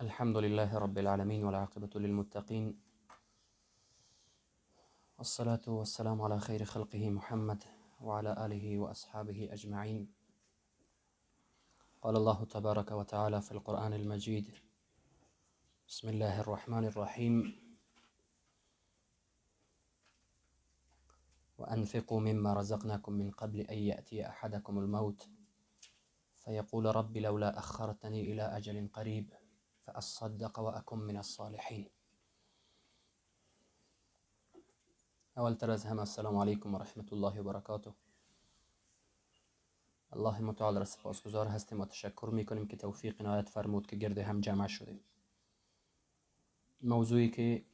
الحمد لله رب العالمين والعاقبة للمتقين. والصلاة والسلام على خير خلقه محمد وعلى آله وأصحابه أجمعين. قال الله تبارك وتعالى في القرآن المجيد بسم الله الرحمن الرحيم. وأنفقوا مما رزقناكم من قبل أن يأتي أحدكم الموت. فيقول رب لولا أخرتني إلى أجل قريب. فأصدق وأكن من الصالحين. أول تر از همه السلام علیکم و رحمت الله و برکاته الله متعال را سپاسگزار هستیم و تشکر میکنیم که توفیق عنایت فرمود که گرد هم جمع شدیم. موضوعی که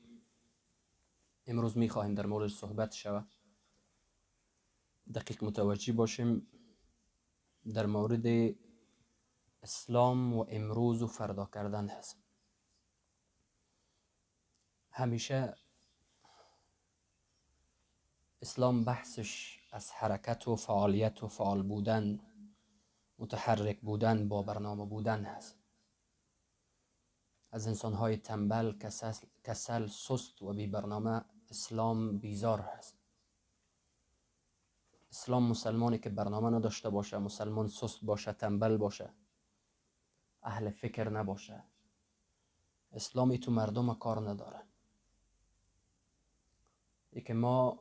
امروز میخواهیم در مورد صحبت شود دقیق متوجه باشیم در مورد اسلام و امروز و فردا کردن هست همیشه اسلام بحثش از حرکت و فعالیت و فعال بودن متحرک بودن با برنامه بودن هست. از انسانهای تنبل کسل, سست و بی برنامه اسلام بیزار هست. اسلام مسلمانی که برنامه نداشته باشه مسلمان سست باشه تنبل باشه. اهل فکر نباشه. اسلامی تو مردم کار نداره. ای که ما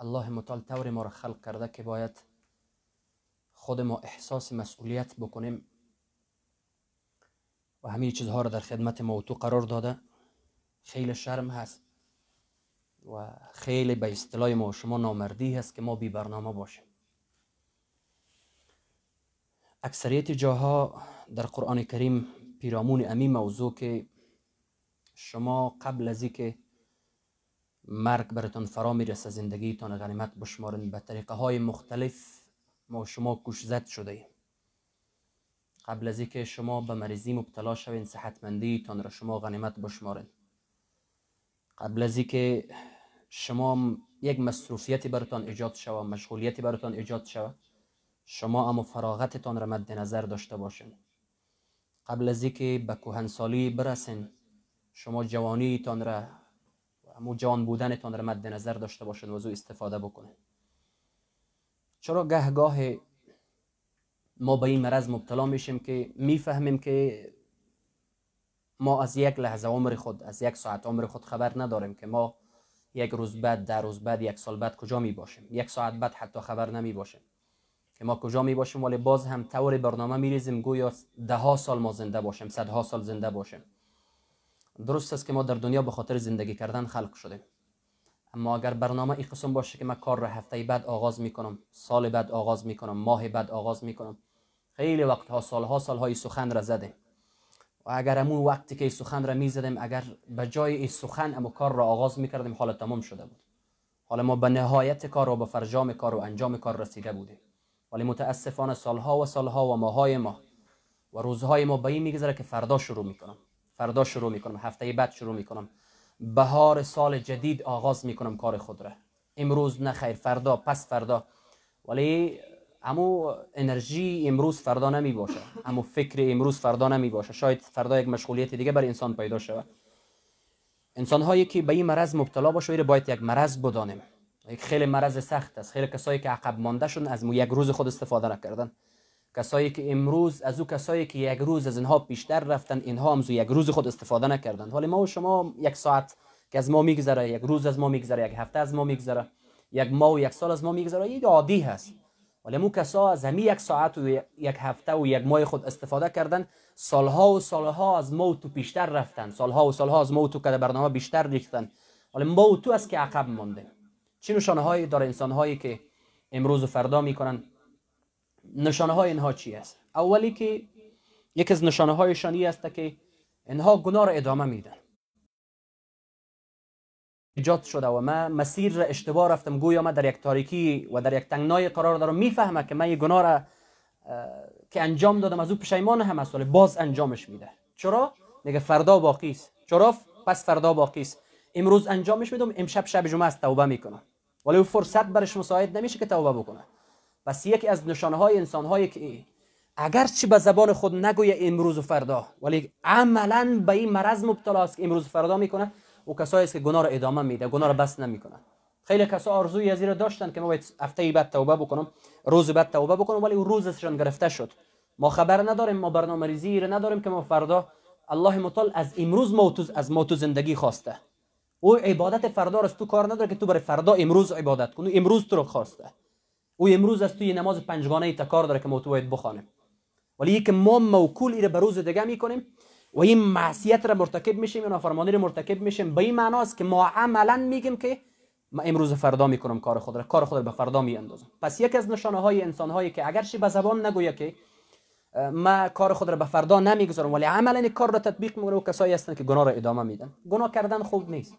الله متعال طور ما را خلق کرده که باید خود ما احساس مسئولیت بکنیم و همه چیزها را در خدمت ما و تو قرار داده. خیلی شرم هست و خیلی به اصطلاح ما و شما نامردی هست که ما بی برنامه باشیم. اکثریت جاها در قرآن کریم پیرامون امی موضوع که شما قبل از که مرگ براتون فرا می‌رسه زندگیتان غنیمت بشمارین به طریقه های مختلف ما شما کش زد شده ایم. قبل از که شما به مریضی مبتلا شوین صحتمندیتان را شما غنیمت بشمارین. قبل از که شما یک مصروفیتی براتان ایجاد شود مشغولیتی براتان ایجاد شود شما اما فراغتتان را مد نظر داشته باشین. قبل از اینکه به کهنسالی برسین شما جوانیتان را و جوان بودنتان را مد نظر داشته باشین و از استفاده بکنین. چرا گهگاه ما به این مرض مبتلا میشیم که می‌فهمیم که ما از یک لحظه عمر خود از یک ساعت عمر خود خبر نداریم که ما یک روز بعد در روز بعد یک سال بعد کجا می باشیم یک ساعت بعد حتی خبر نمی باشیم که ما کجا می باشیم ولی باز هم طور برنامه می ریزیم. گویا ده ها سال ما زنده باشیم صدها سال زنده باشیم. درست است که ما در دنیا به خاطر زندگی کردن خلق شدیم. اما اگر برنامه این قسم باشه که من کار را هفته بعد آغاز می کنم سال بعد آغاز می کنم ماه بعد آغاز می کنم خیلی وقتها سالها سالهای سخن را زدیم. و اگر امون وقتی که سخن را می زدیم اگر به جای این سخن اما کار را آغاز می کردیم حالا تمام شده بود. حالا ما به نهایت کار و به فرجام کار و انجام کار رسیده بودیم. ولی متاسفانه سالها و سالها و ماهای ما و روزهای ما به این میگذره که فردا شروع می‌کنم. فردا شروع می‌کنم. هفته بعد شروع می‌کنم. بهار سال جدید آغاز می‌کنم کار خود را. امروز نه خیر فردا پس فردا. ولی امو انرژی امروز فردا نمی باشه. امو فکر امروز فردا نمی باشه. شاید فردا یک مشغولیت دیگه بر انسان پیدا شود. انسان هایی که به این مرض مبتلا باشه باید یک مرض بدانیم. یک خیلی مرض سخت است. خیلی کسایی که عقب مانده شدن از مو یک روز خود استفاده نکردن. کسایی که امروز از او کسایی که یک روز از اینها بیشتر رفتن اینها هم یک روز خود استفاده نکردن. حالا ما و شما یک ساعت که از ما میگذره یک روز از ما میگذره یک هفته از ما میگذره یک ماه و یک سال از ما میگذره این عادی هست. ولی مو کسا از همین یک ساعت و یک هفته و یک ماه خود استفاده کردن سالها و سالها از ما تو بیشتر رفتن. سالها و سالها از ما تو که برنامه بیشتر ریختن. ولی ما تو است که عقب مانده. چه نشانه هایی داره انسان هایی که امروز و فردا می‌کنن؟ نشانه های اینها چی است؟ اولی که یکی از نشانه هایشان این است که اینها گناه را ادامه میدن. ایجاد شده و من مسیر را اشتباه رفتم. گویا من در یک تاریکی و در یک تنگنای قرار دارم. می‌فهمه که من یه گناه را که انجام دادم از او پشیمان هم است باز انجامش میده. چرا؟ میگه فردا باقی است. چرا؟ پس فردا باقی است. امروز انجامش میدم. امشب شب جمعه است. توبه می‌کنم. ولی او فرصت برش مساعد نمیشه که توبه بکنه. پس یکی از نشانه های انسان هایی که اگر چی به زبان خود نگویه امروز و فردا ولی عملا به این مرض مبتلا است که امروز و فردا می‌کنه و کسایی است که گناه را ادامه میده گناه را بس نمی‌کنه خیلی کسا آرزوی از داشتن که ما باید هفته بعد توبه بکنم روز بعد توبه بکنم ولی روزشان گرفته شد. ما خبر نداریم ما برنامه ریزی نداریم که ما فردا الله مطال از امروز موت از موت زندگی خواسته. او عبادت فردا را تو کار نداره که تو برای فردا امروز عبادت کنی. امروز تو رو خواسته. او امروز از توی نماز پنجگانه تا کار داره که ما تو باید بخوانیم. ولی یک ما موکول ایره به روز دیگه می‌کنیم و این معصیت را مرتکب میشیم یا نافرمانی را مرتکب میشیم. به این معناست که ما عملا میگیم که ما امروز فردا می‌کنم کار خود را. کار خود را به فردا میاندازم. پس یک از نشانه های انسان هایی که اگرچه به زبان نگویه که ما کار خود را به فردا نمی‌گذارم ولی عملا این کار را تطبیق می‌کنه و کسایی هستن که گناه را ادامه میدن. گناه کردن خوب نیست.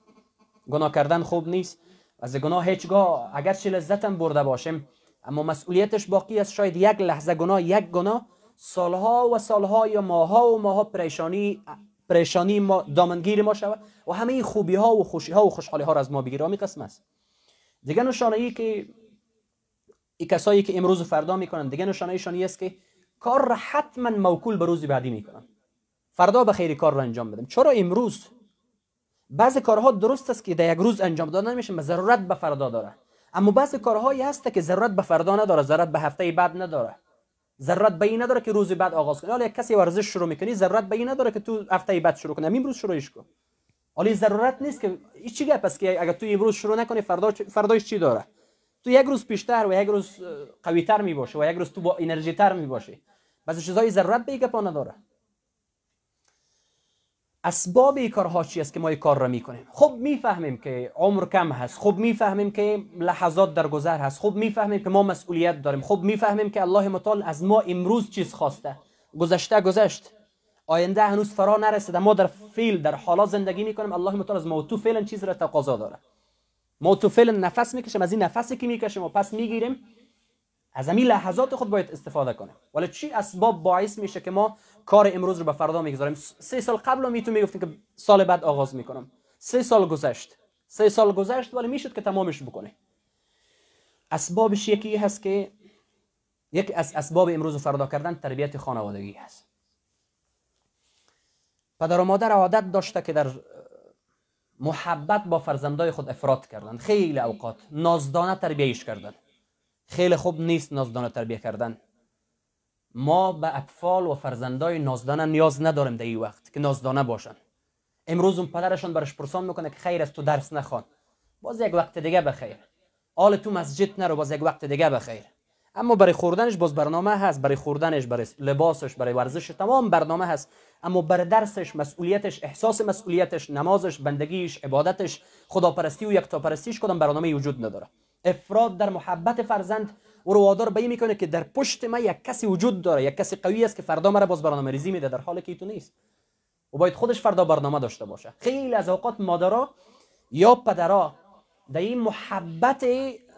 گناه کردن خوب نیست. از گناه هیچگاه اگرچه لذتم برده باشیم اما مسئولیتش باقی است. شاید یک لحظه گناه یک گناه. سالها و سالها یا ماها و ماها پریشانی پریشانی ما دامنگیر ما شود و همه خوبی ها و خوشی ها و خوشحالی ها را از ما بگیره می قسم است. دیگه نشانه ای که این کسایی که امروز و فردا می‌کنن دیگه نشانه ایشان است که کار را حتما موکول به روز بعدی می‌کنن. فردا به خیلی کار را انجام بدم. چرا امروز بعضی کارها درست است که در یک روز انجام دادن میشه و ضرورت به فردا داره. اما بعضی کارهایی هست که ضرورت به فردا نداره ضرورت به هفته بعد نداره. ضرورت به این نداره که روز بعد آغاز کنی حالا یک کسی ورزش شروع می‌کنی ضرورت به این نداره که تو هفته بعد شروع کنی امروز شروعش کن. حالا ضرورت نیست که هیچ چی گپ که اگر تو امروز شروع نکنی فردا فرداش چی داره؟ تو یک روز پیشتر و یک روز قوی تر می باشه و یک روز تو با انرژی تر می باشی بعضی چیزای ضرورت به گپا نداره. اسباب این کارها چی است که ما این کار را می‌کنیم؟ خب می‌فهمیم که عمر کم هست. خب می‌فهمیم که لحظات در گذر هست. خب می‌فهمیم که ما مسئولیت داریم. خب می‌فهمیم که الله متعال از ما امروز چیز خواسته. گذشته گذشت. آینده هنوز فرا نرسیده. ما در فیل در حالا زندگی می‌کنیم. الله متعال از ما تو فعلا چیز را تقاضا داره. ما تو فعلا نفس می‌کشیم. از این نفسی که می‌کشیم و پس می‌گیریم از همین لحظات خود باید استفاده کنیم. ولی چی اسباب باعث میشه که ما کار امروز رو به فردا می‌گذاریم؟ سه سال قبل می تو می‌گفتیم که سال بعد آغاز می‌کنم. سه سال گذشت. سه سال گذشت ولی می‌شد که تمامش بکنه اسبابش یکی هست که یکی از اسباب امروز و فردا کردن تربیت خانوادگی هست. پدر و مادر عادت داشته که در محبت با فرزندای خود افراد کردن. خیلی اوقات نازدانه تربیهش کردن. خیلی خوب نیست نازدانه تربیه کردن. ما به اطفال و فرزندای نازدانه نیاز نداریم در این وقت که نازدانه باشن. امروز اون پدرشون برش پرسان می‌کنه که خیر است تو درس نخوان. باز یک وقت دیگه بخیر حال تو مسجد نرو باز یک وقت دیگه بخیر اما برای خوردنش باز برنامه هست برای خوردنش برای لباسش برای ورزش تمام برنامه هست. اما برای درسش مسئولیتش احساس مسئولیتش نمازش بندگیش عبادتش خداپرستی و یکتاپرستیش کدام برنامه وجود نداره. افراد در محبت فرزند او رو وادار به می‌کنه که در پشت ما یک کسی وجود داره یک کسی قوی است که فردا مرا باز برنامه ریزی میده در حالی که تو نیست. و باید خودش فردا برنامه داشته باشه. خیلی از اوقات مادرها یا پدرها در این محبت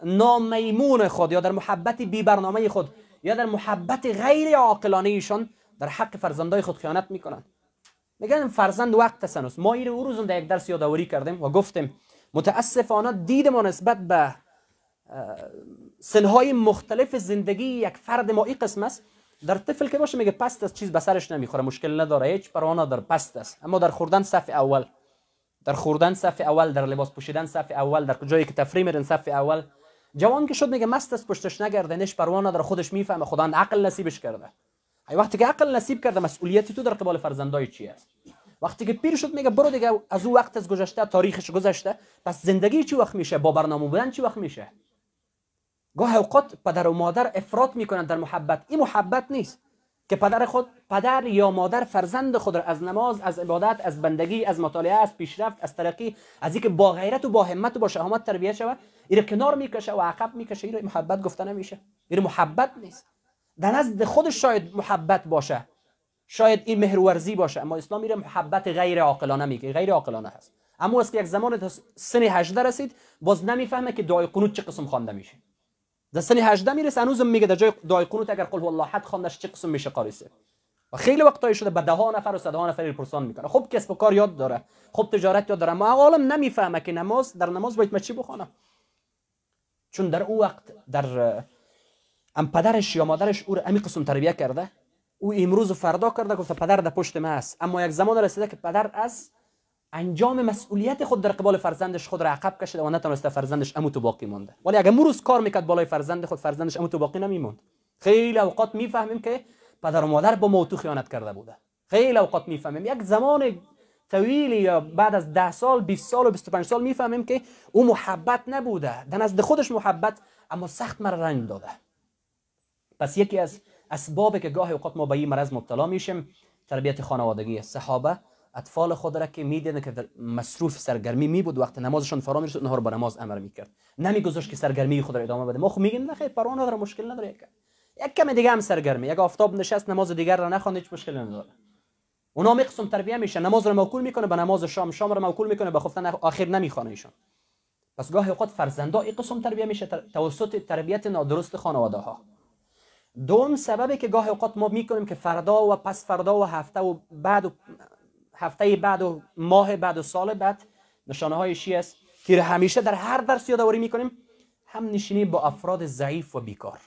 نامیمون خود یا در محبت بی برنامه خود یا در محبت غیر عاقلانه ایشان در حق فرزندای خود خیانت می‌کنن. میگن فرزند وقت سنوس ما این روز در یک درس یادآوری کردیم و گفتیم متاسفانه دید ما نسبت به سنهای مختلف زندگی یک فرد ما این قسم است در طفل که باشه میگه پست است چیز به سرش نمی‌خوره مشکل نداره هیچ پروانه در پست است. اما در خوردن صف اول در خوردن صف اول در لباس پوشیدن صف اول در جایی که تفریح میرن صف اول جوان که شد میگه مست است پشتش نگرده نش پروانه در خودش می‌فهمه خدا عقل نصیبش کرده. ای وقتی که عقل نصیب کرده مسئولیتی تو در قبال فرزندای چی است؟ وقتی که پیر شد میگه برو دیگه از او وقت از گذشته تاریخش گذشته پس زندگی چی وقت میشه؟ با برنامه بودن چی وقت میشه؟ گاه اوقات پدر و مادر افراد می‌کنند در محبت. این محبت نیست که پدر خود پدر یا مادر فرزند خود را از نماز از عبادت از بندگی از مطالعه از پیشرفت از ترقی از اینکه با غیرت و با همت و با شهامت تربیت شود این کنار می‌کشه و عقب می‌کشه. این محبت گفته نمیشه. این محبت نیست. در نزد خودش شاید محبت باشه. شاید این مهرورزی باشه اما اسلام میره محبت غیر عاقلانه میگه. غیر عاقلانه هست اما از یک زمان سن 18 رسید باز نمی‌فهمه که دعای قنوت چه قسم خوانده میشه. در سن 18 می‌رسه هنوزم میگه در جای دعای قنوت اگر قل هو الله احد خواندش چه قسم میشه قاریسه. و خیلی وقتایی شده به ده ها نفر و صد ها نفر پرسان می‌کنه. خب کسب و کار یاد داره خب تجارت یاد داره اما عالم نمی‌فهمه که نماز در نماز باید چی بخونه. چون در او وقت در ام پدرش یا مادرش او امی قسم تربیه کرده. او امروز و فردا کرده گفته پدر در پشت ما است. اما یک زمان رسیده که پدر از انجام مسئولیت خود در قبال فرزندش خود را عقب کشیده و نتونسته فرزندش امو تو باقی مونده ولی اگر روز کار می‌کرد بالای فرزند خود فرزندش امو تو باقی نمیموند خیلی اوقات می‌فهمیم که پدر و مادر با موتو خیانت کرده بوده. خیلی اوقات می‌فهمیم. یک زمان طویلی یا بعد از ده سال 20 سال و 25 سال می‌فهمیم که او محبت نبوده. در نزد خودش محبت اما سخت مرا رنج داده. پس یکی از اسبابی که گاهی اوقات ما به این مرض مبتلا میشیم تربیت خانوادگی صحابه. اطفال خود را که می‌دیدن که مصروف سرگرمی می بود وقت نمازشون فرا می‌رسید اونها رو به نماز امر می‌کرد. نمیگذاشت که سرگرمی خود را ادامه بده. ما خو میگیم نه خیر پروا نداره مشکل نداره یک کم دیگه هم سرگرمی. یک آفتاب نشست نماز دیگر را نخوند هیچ مشکلی نداره. اونا قسم تربیه میشه نماز رو موکول می‌کنه به نماز شام شام رو موکول می‌کنه به خفتن آخر نمی‌خوانه ایشون. پس گاهی اوقات فرزندا این قسم تربیه میشه توسط تربیت نادرست خانواده ها دوم سببی که گاهی اوقات ما می‌کنیم که فردا و پس فردا و هفته و بعد و هفته بعد و ماه بعد و سال بعد نشانه های شی است که همیشه در هر درس یادآوری می‌کنیم هم نشینی با افراد ضعیف و بیکار.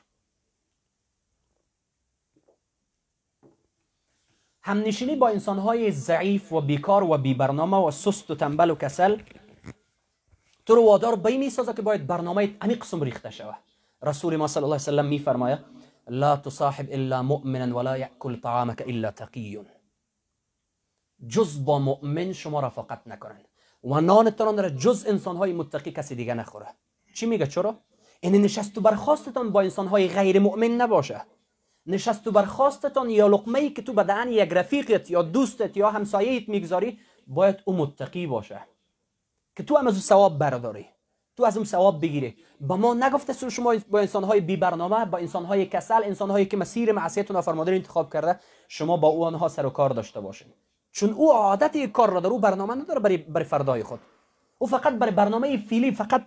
هم نشینی با انسان های ضعیف و بیکار و بی برنامه و سست و تنبل و کسل تو رو وادار به می‌سازه که باید برنامه امی قسم ریخته شوه. رسول ما صلی الله علیه وسلم میفرماید لا تصاحب الا مؤمنا ولا یاکل طعامك الا تقی. جز با مؤمن شما رفاقت نکنن. و نانتان را جز انسان های متقی کسی دیگه نخوره. چی میگه چرا؟ این نشست و برخواستتان با انسان های غیر مؤمن نباشه. نشست و برخواستتان یا لقمه ای که تو بدن یک رفیقت یا دوستت یا همسایه‌ات می‌گذاری باید او متقی باشه. که تو هم از او ثواب برداری. تو از اون ثواب بگیری. با ما نگفته شما با انسان های بی برنامه با انسان های کسل انسان هایی که مسیر معصیت و نافرمانی انتخاب کرده شما با او آنها سر و کار داشته باشین. چون او عادت یک کار را داره او برنامه نداره برای برای فردای خود. او فقط برای برنامه فیلی فقط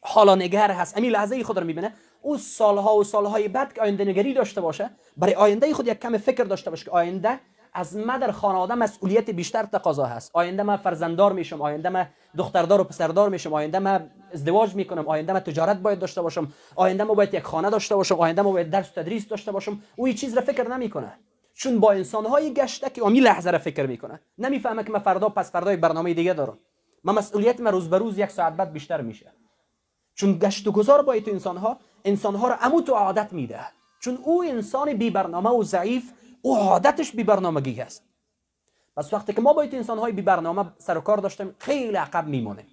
حالا نگر هست. امی لحظه خود رو می‌بینه. او سالها و سالهای بعد که آینده نگری داشته باشه برای آینده خود یک کم فکر داشته باشه که آینده از من در خانواده مسئولیت بیشتر تقاضا هست. آینده من فرزنددار میشم آینده من دختردار و پسردار میشم آینده من ازدواج می‌کنم آینده من تجارت باید داشته باشم آینده ما باید یک خانه داشته باشم آینده ما باید درس تدریس داشته باشم. او چیز را فکر نمی‌کنه. چون با انسانهای گشته که امی لحظه را فکر می‌کنه. نمی‌فهمه که من فردا پس فردا برنامه دیگه دارم. من مسئولیت من روز به روز یک ساعت بعد بیشتر میشه. چون گشت و گذار با تو انسان ها انسان ها رو امو تو عادت میده. چون او انسان بی برنامه و ضعیف او عادتش بی برنامگی هست پس وقتی که ما با تو انسان های بی برنامه سر و کار داشتیم خیلی عقب میمونه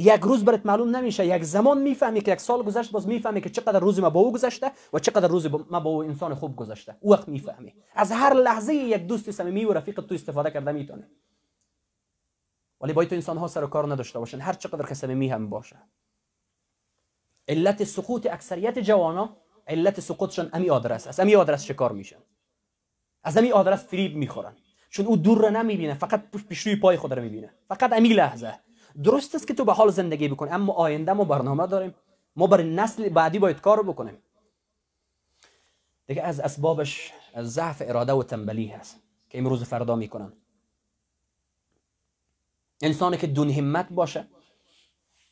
یک روز برات معلوم نمیشه یک زمان می‌فهمی که یک سال گذشت باز می‌فهمی که چقدر روز ما با او گذشته و چقدر روز ما با او انسان خوب گذشته. او وقت می‌فهمی از هر لحظه یک دوست صمیمی و رفیق تو استفاده کرده می‌تونه. ولی با تو انسان ها سر و کار نداشته باشن. هر چقدر که صمیمی هم باشه. علت سقوط اکثریت جوانا علت سقوطشون امی آدرس است. امی آدرس شکار میشن از امی آدرس فریب می‌خورن. چون او دور رو نمی‌بینه فقط پیش پای خود رو می‌بینه. فقط امی لحظه. درست است که تو به حال زندگی بکنی اما آینده ما برنامه داریم. ما برای نسل بعدی باید کار بکنیم. دیگه از اسبابش ضعف اراده و تنبلی هست که امروز فردا می‌کنن. انسانی که دون همت باشه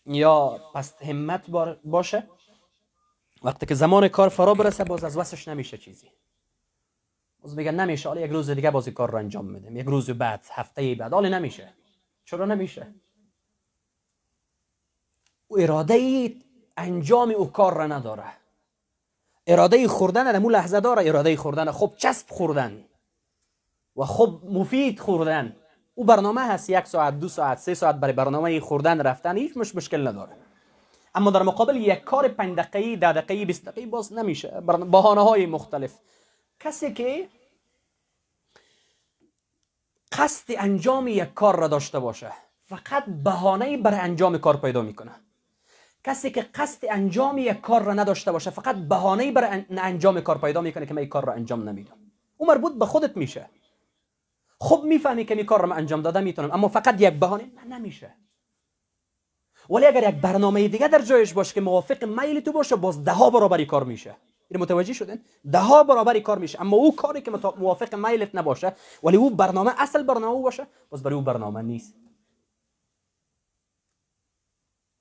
یا پست همت باشه وقتی که زمان کار فرا برسه باز از وسش نمیشه چیزی. باز میگن نمیشه حالا یک روز دیگه بازی کار رو انجام میدم یک روز بعد هفته بعد حالا نمیشه. چرا نمیشه؟ اراده انجام او کار را نداره. اراده خوردن در لحظه داره اراده خوردن. خب چسب خوردن و خب مفید خوردن. او برنامه هست یک ساعت دو ساعت سه ساعت برای برنامه خوردن رفتن هیچ مش مشکل نداره. اما در مقابل یک کار 5 دقیقه 10 دقیقه 20 دقیقه باز نمیشه. بهانه های مختلف. کسی که قصد انجام یک کار را داشته باشه فقط بهانه برای انجام کار پیدا می‌کنه. کسی که قصد انجام یک کار را نداشته باشه فقط بهانه برای انجام کار پیدا می‌کنه که من کار را انجام نمیدم. او مربوط به خودت میشه. خب می‌فهمی که این کار رو من انجام داده می‌تونم. اما فقط یک بهانه نه نمیشه. ولی اگر یک برنامه دیگه در جایش باشه که موافق میل تو باشه باز ده ها برابری کار میشه. این متوجه شدن ده ها برابری کار میشه. اما او کاری که موافق میلت نباشه ولی او برنامه اصل برنامه باشه باز برای او برنامه نیست.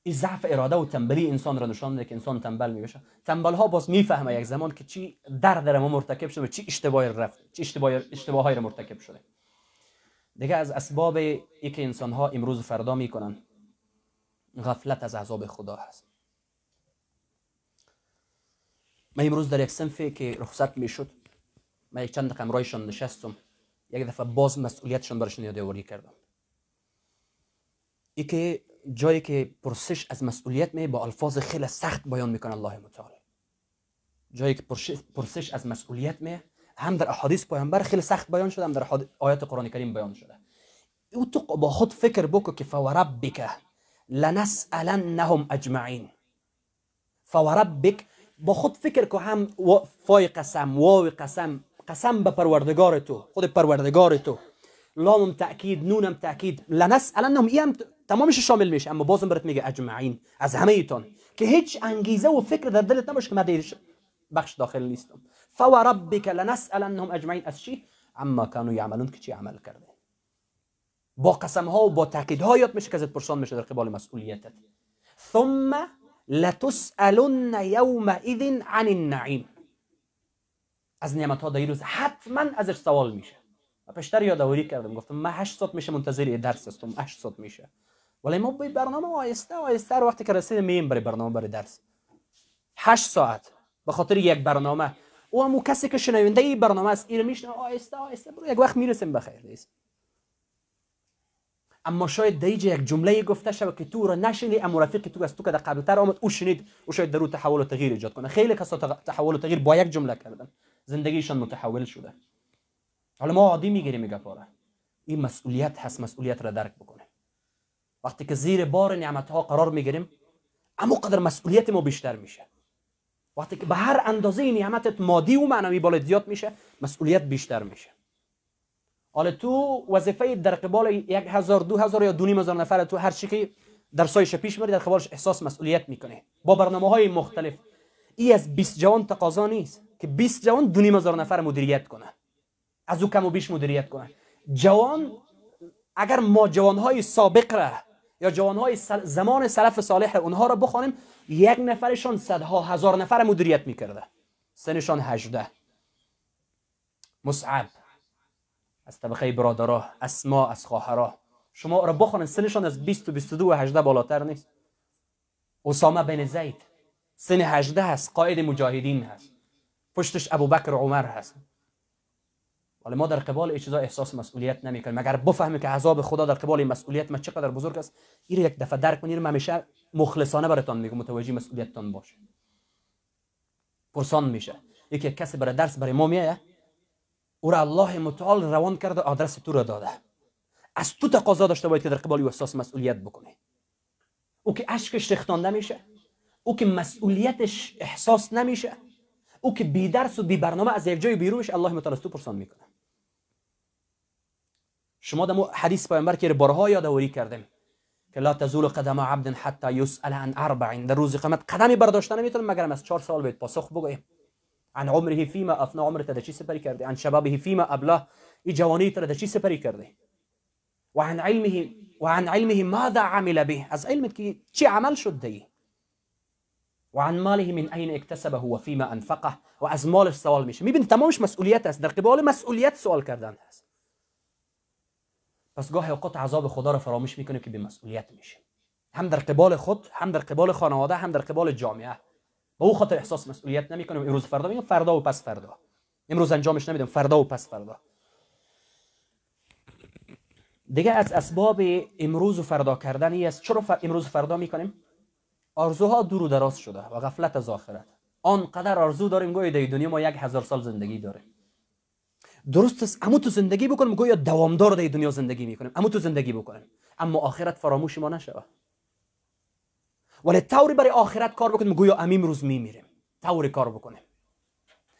این ضعف اراده و تنبلی انسان را نشان میده که انسان تنبل میشه تنبل ها باز می‌فهمه یک زمان که چی در در ما مرتکب شده و چی اشتباهی رفت چی اشتباه اشتباهی را مرتکب شده. دیگه از اسباب ای که انسان ها امروز فردا می‌کنن. غفلت از عذاب خدا هست. من امروز در یک سنفی که رخصت می‌شد من یک چند دقیقه نشستم یک دفعه باز مسئولیتشان برشون یادآوری کردم. که جایی که پرسش از مسئولیت می با الفاظ خیلی سخت بیان می‌کنه الله متعال جایی که پرسش از مسئولیت می هم در احادیث پیامبر خیلی سخت بیان شده هم در آیات قرآن کریم بیان شده. او تو با خود فکر بکو که فوربک لنسألنهم اجمعین. فوربک با خود فکر که هم فای قسم واو قسم قسم به پروردگار تو خود پروردگار تو. لامم تاکید نونم تاکید لنسألنهم ایم تمامش شامل میشه. اما بازم برات میگه اجمعین از همه ایتون که هیچ انگیزه و فکر در دلت نباشه که من دیرش بخش داخل نیستم. فوربک لنسألنهم اجمعین. از چی؟ اما کانو یعملون که چی عمل کرده. با قسم ها و با تاکید ها یاد میشه که ازت پرسان میشه در قبال مسئولیتت. ثم لتسألن یومئذ عن النعیم. از نعمت ها روز حتما ازش سوال میشه. و پیشتر کردم. گفتم من 8 ساعت میشه منتظر درس هستم. 8 ساعت میشه. ولی ما به برنامه آیسته آیسته وقتی که رسید میم برای برنامه برای درس. 8 ساعت. به خاطر یک برنامه او هم کسی که شنونده این برنامه است. این میشنه آیسته آیسته برو یک وقت می‌رسیم بخیر نیست اما شاید دیجه یک جمله گفته شود که تو را نشنی اما رفیق تو از تو که قبل تر آمد او شنید او شاید در تحول و تغییر ایجاد کنه. خیلی کسا تحول و تغییر با یک جمله کردن. زندگیشان متحول شده. حالا ما عادی می‌گیریم میگه پاره. این مسئولیت هست مسئولیت را درک بکنه. وقتی که زیر بار نعمت ها قرار می‌گیریم اما قدر مسئولیت ما بیشتر میشه. وقتی که به هر اندازه نعمتت مادی و معنوی بالا زیاد میشه مسئولیت بیشتر میشه. حالا تو وظیفه در قبال یک هزار دو هزار یا دو نیم هزار نفر تو هر چی که در سایش پیش میری در قبالش احساس مسئولیت می‌کنه با برنامه های مختلف. ای از 20 جوان تقاضا نیست که 20 جوان دو نیم هزار نفر مدیریت کنه از او کم و بیش مدیریت کنه جوان اگر ما جوانهای سابق را یا جوانهای زمان سلف صالح اونها را بخوانیم یک نفرشان صدها هزار نفر مدیریت می‌کرده. سنشان هجده. مصعب از طبقه برادرها اسما از خواهرها شما را بخوانید سنشان از 20 و 22 و 18 بالاتر نیست. اسامه بن زید سن 18 هست قائد مجاهدین هست. پشتش ابوبکر عمر هست. ولی ما در قبال این چیزا احساس مسئولیت نمی‌کنیم. اگر بفهمیم که عذاب خدا در قبال مسئولیت ما چقدر بزرگ است؟ این یک دفعه درک کنید من همیشه مخلصانه براتون میگم متوجه مسئولیتتان باشه. پرسان میشه. یکی کسی برای درس برای ما میایه او را الله متعال روان کرده آدرس تو را داده. از تو تقاضا داشته باید که در قبال احساس مسئولیت بکنی. او که اشکش ریختان نمیشه. او که مسئولیتش احساس نمیشه. او که بی درس و بی برنامه از یک جای بیرونش الله متعال تو پرسان می‌کنه شما در حدیث پیامبر که بارها یادآوری کردیم که لا تزول قدم عبد حتی یسأل عن اربع در روز قیامت قدمی برداشته نمی‌تونه مگر از چهار سال باید پاسخ بگویم عن عمره فيما افنا. عمرت در چی سپری کرده عن شبابه فيما ابله. ای جوانی در چی سپری کرده و عن علمه و عن علمه ماذا عمل به؟ از علمت که چی عمل شد دی؟ و عن ماله من اين اكتسبه و فيما انفقه. و از مالش سوال میشه. می‌بینید تمامش مسئولیت است. در قبال مسئولیت سوال کردن هست. پس گاهی اوقات عذاب خدا رو فراموش می‌کنه که به مسئولیت میشه هم در قبال خود هم در قبال خانواده هم در قبال جامعه. با او خاطر احساس مسئولیت نمی‌کنم امروز فردا میگم فردا و پس فردا. امروز انجامش نمیدم فردا و پس فردا. دیگه از اسباب امروز و فردا کردن است. چرا امروز فردا می‌کنیم؟ آرزوها دور و دراز شده و غفلت از آخرت. آنقدر آرزو داریم گویا در دنیا ما یک هزار سال زندگی داریم. درست است اما تو زندگی بکنیم گویا دوامدار در دنیا زندگی می‌کنیم اما تو زندگی بکنیم اما آخرت فراموش ما نشود. ولی طوری برای آخرت کار بکنیم. گویا امیم روز میمیریم. طوری کار بکنیم.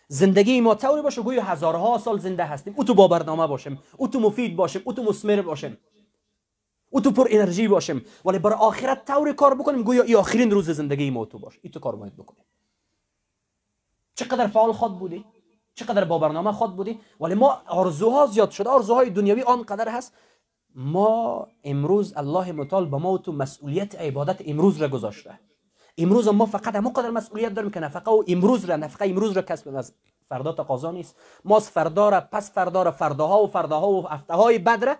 زندگی ما طوری باشه. گویا هزارها سال زنده هستیم. او تو با برنامه باشیم. او تو مفید باشیم. او تو مسمر باشیم. او تو پر انرژی باشیم. ولی برای آخرت طوری کار بکنیم. گویا ای آخرین روز زندگی ما تو باشه ای تو کار باید بکنیم چقدر فعال خود بودی؟ چقدر با برنامه خود بودی؟ ولی ما آرزوها زیاد شده آرزوهای دنیوی آنقدر هست. ما امروز الله متعال به ما تو مسئولیت عبادت امروز را گذاشته. امروز ما فقط همون قدر مسئولیت داریم که نفقه و امروز را نفقه امروز را کسب از فردا تقاضا نیست. ما از فردا را پس فردا را فرداها و فرداها و هفته های بدره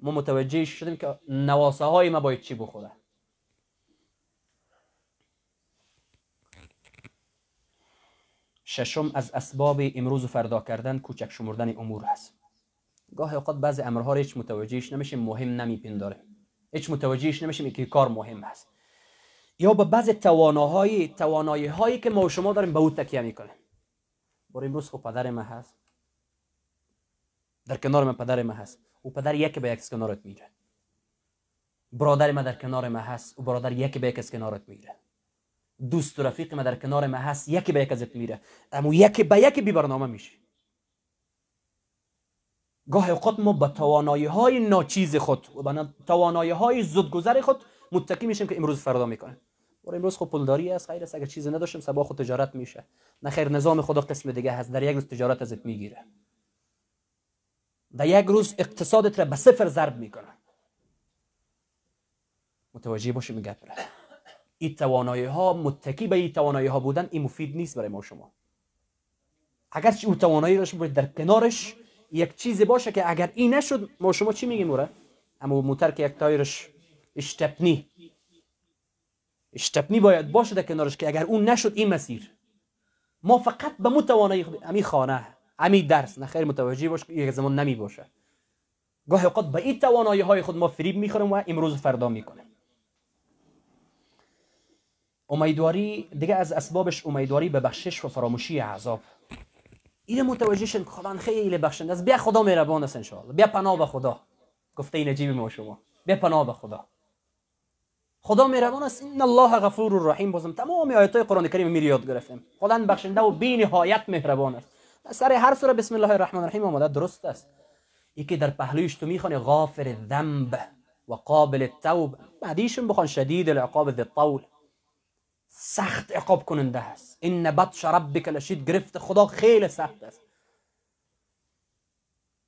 ما متوجه شدیم که نواسه های ما باید چی بخوره. ششم از اسباب امروز و فردا کردن کوچک شمردن امور هست. گاه اوقات بعضی امرها هیچ متوجهش نمیشیم مهم نمیپنداره. هیچ متوجهش نمیشیم که کار مهم هست. یا به بعض تواناهای توانایی هایی که ما و شما داریم به او تکیه می‌کنیم. بر امروز خب پدر ما هست. در کنار من پدر ما هست. او پدر یکی به یک کنارت میره. برادر ما در کنار ما هست. و برادر یکی به یک کنارت میره. دوست و رفیق ما در کنار ما هست یکی به یک ازت میره. اما یکی به یکی بی برنامه میشه. گاه اوقات ما با توانایی های ناچیز خود و با توانایی های زودگذر خود متکی میشیم که امروز فردا می‌کنه. و امروز خب پولداری است خیر است. اگر چیزی نداشتیم سبا خود تجارت میشه. نه خیر نظام خدا قسم دیگه هست. در یک روز تجارت ازت می‌گیره. در یک روز اقتصادت را به صفر ضرب می‌کنه. متوجه باشیم گپ این توانایی ها متکی به این توانایی ها بودن این مفید نیست برای ما شما. اگر او توانایی داشت باید در کنارش یک چیزی باشه که اگر این نشد ما شما چی میگیم موره اما موتر که یک تایرش اشتپنی اشتپنی باید باشه در کنارش که اگر اون نشد این مسیر. ما فقط به مو توانایی امی خانه امی درس نه خیر متوجه باش که یک زمان نمی باشه. گاهی اوقات به این توانایی های خود ما فریب می‌خوریم و امروز فردا می‌کنیم. امیدواری دیگه از اسبابش امیدواری به بخشش و فراموشی عذاب. این متوجه شن خدا خیلی بخشنده است. بیا خدا مهربان است ان بیا پناه به خدا. گفته نجیب ما شما. بیا پناه به خدا. خدا مهربان است. این الله غفور و رحیم بازم تمام آیات قرآن کریم میری یاد گرفتیم. خدا بخشنده و بی نهایت مهربان است. سر هر سوره بسم الله الرحمن الرحیم آمده درست است. یکی در پهلویش تو می‌خوانی غافر ذنب و قابل التوب. بعدیشون بخوان شدید العقاب ذی الطول. سخت عقاب کننده است. این بطش ربک لشید گرفت خدا خیلی سخت است.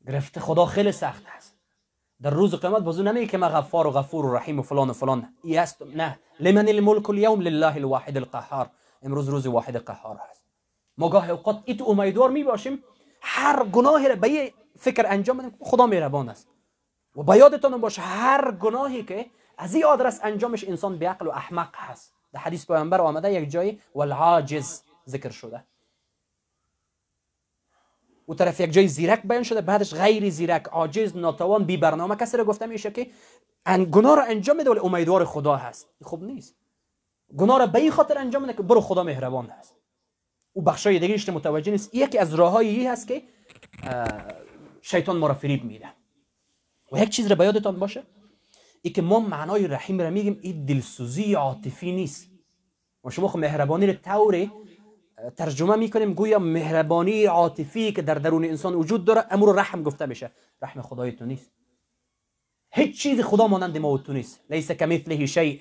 گرفت خدا خیلی سخت است. در روز قیامت بازو نمیگه که ما غفار و غفور و رحیم و فلان و فلان. ای نه. لمن الملک اليوم لله الواحد القهار. امروز روز واحد قهار هست ما گاه اوقات ایت امیدوار می باشیم هر گناهی را به فکر انجام بدیم خدا مهربان است. و با یادتان باشه هر گناهی که از این آدرس انجامش انسان به عقل و احمق هست. در حدیث پیامبر آمده یک جایی والعاجز ذکر شده. او طرف یک جای زیرک بیان شده بعدش غیر زیرک عاجز ناتوان بی برنامه. کسی را گفته میشه که گناه را انجام میده ولی امیدوار خدا هست. خوب نیست. گناه را به این خاطر انجام میده که برو خدا مهربان هست. او بخشای دیگه متوجه نیست. یکی از راههایی هست که شیطان ما را فریب میده. و یک چیز را به یادتان باشه. ما معنای رحیم را میگیم این دلسوزی عاطفی نیست. ما شما خب مهربانی رو طوری ترجمه می‌کنیم گویا مهربانی عاطفی که در درون انسان وجود داره امور رحم گفته میشه. رحم خدای تو نیست. هیچ چیز خدا مانند ما و تو نیست. لیس کمثله شیء.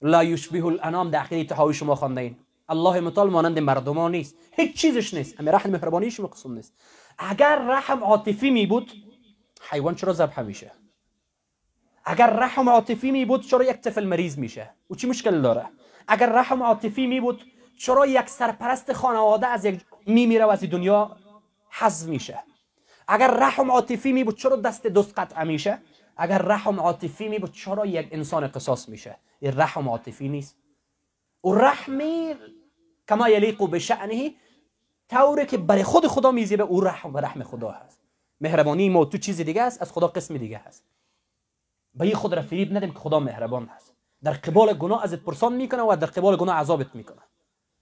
لا یشبه الانام. در اخیری تحاوی شما خواندین. الله متعال مانند مردمان نیست. هیچ چیزش نیست. اما رحم مهربانی شما قسم نیست. اگر رحم عاطفی می بود حیوان چرا ذبح میشه؟ اگر رحم عاطفی می بود چرا یک طفل مریض میشه؟ و چی مشکل داره؟ اگر رحم عاطفی می بود چرا یک سرپرست خانواده از یک میمیره و از دنیا حذف میشه؟ اگر رحم عاطفی می بود چرا دست دوست قطع میشه؟ اگر رحم عاطفی می بود چرا یک انسان قصاص میشه؟ این رحم عاطفی نیست. و رحمی کما یلیق به شأنه طوری که برای خود خدا میزیبه او رحم و رحم خدا هست. مهربانی ما تو چیز دیگه است از خدا قسم دیگه هست. به این خود را فریب ندیم که خدا مهربان هست. در قبال گناه ازت پرسان می‌کنه و در قبال گناه عذابت می‌کنه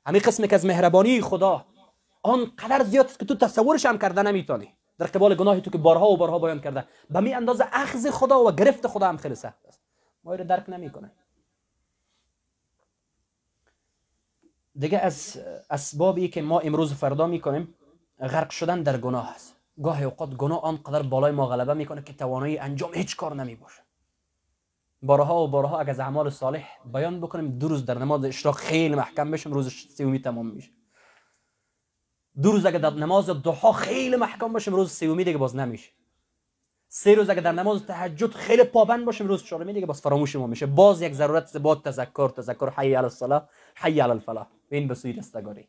همین قسمی که از مهربانی خدا آن قدر زیاد است که تو تصورش هم کرده نمی‌تونی. در قبال گناه تو که بارها و بارها بیان کرده. به می اندازه اخذ خدا و گرفت خدا هم خیلی سخت است. ما رو درک نمی‌کنه. دیگه از اسبابی که ما امروز فردا می‌کنیم غرق شدن در گناه است. گاهی اوقات گناه آنقدر بالای ما غلبه می‌کنه که توانایی انجام هیچ کار نمی باشه بارها و بارها اگر از اعمال صالح بیان بکنیم دو روز در نماز اشراق خیلی محکم بشیم روز سومی تمام میشه. دو روز اگر در نماز ضحا خیلی محکم باشیم روز سومی دیگه باز نمیشه. سه روز اگه در نماز تهجد خیلی پابند باشیم روز چهارمی دیگه باز فراموش ما میشه. باز یک ضرورت با تذکر تذکر حی علی الصلاه حی علی الفلاح. این به سوی رستگاری.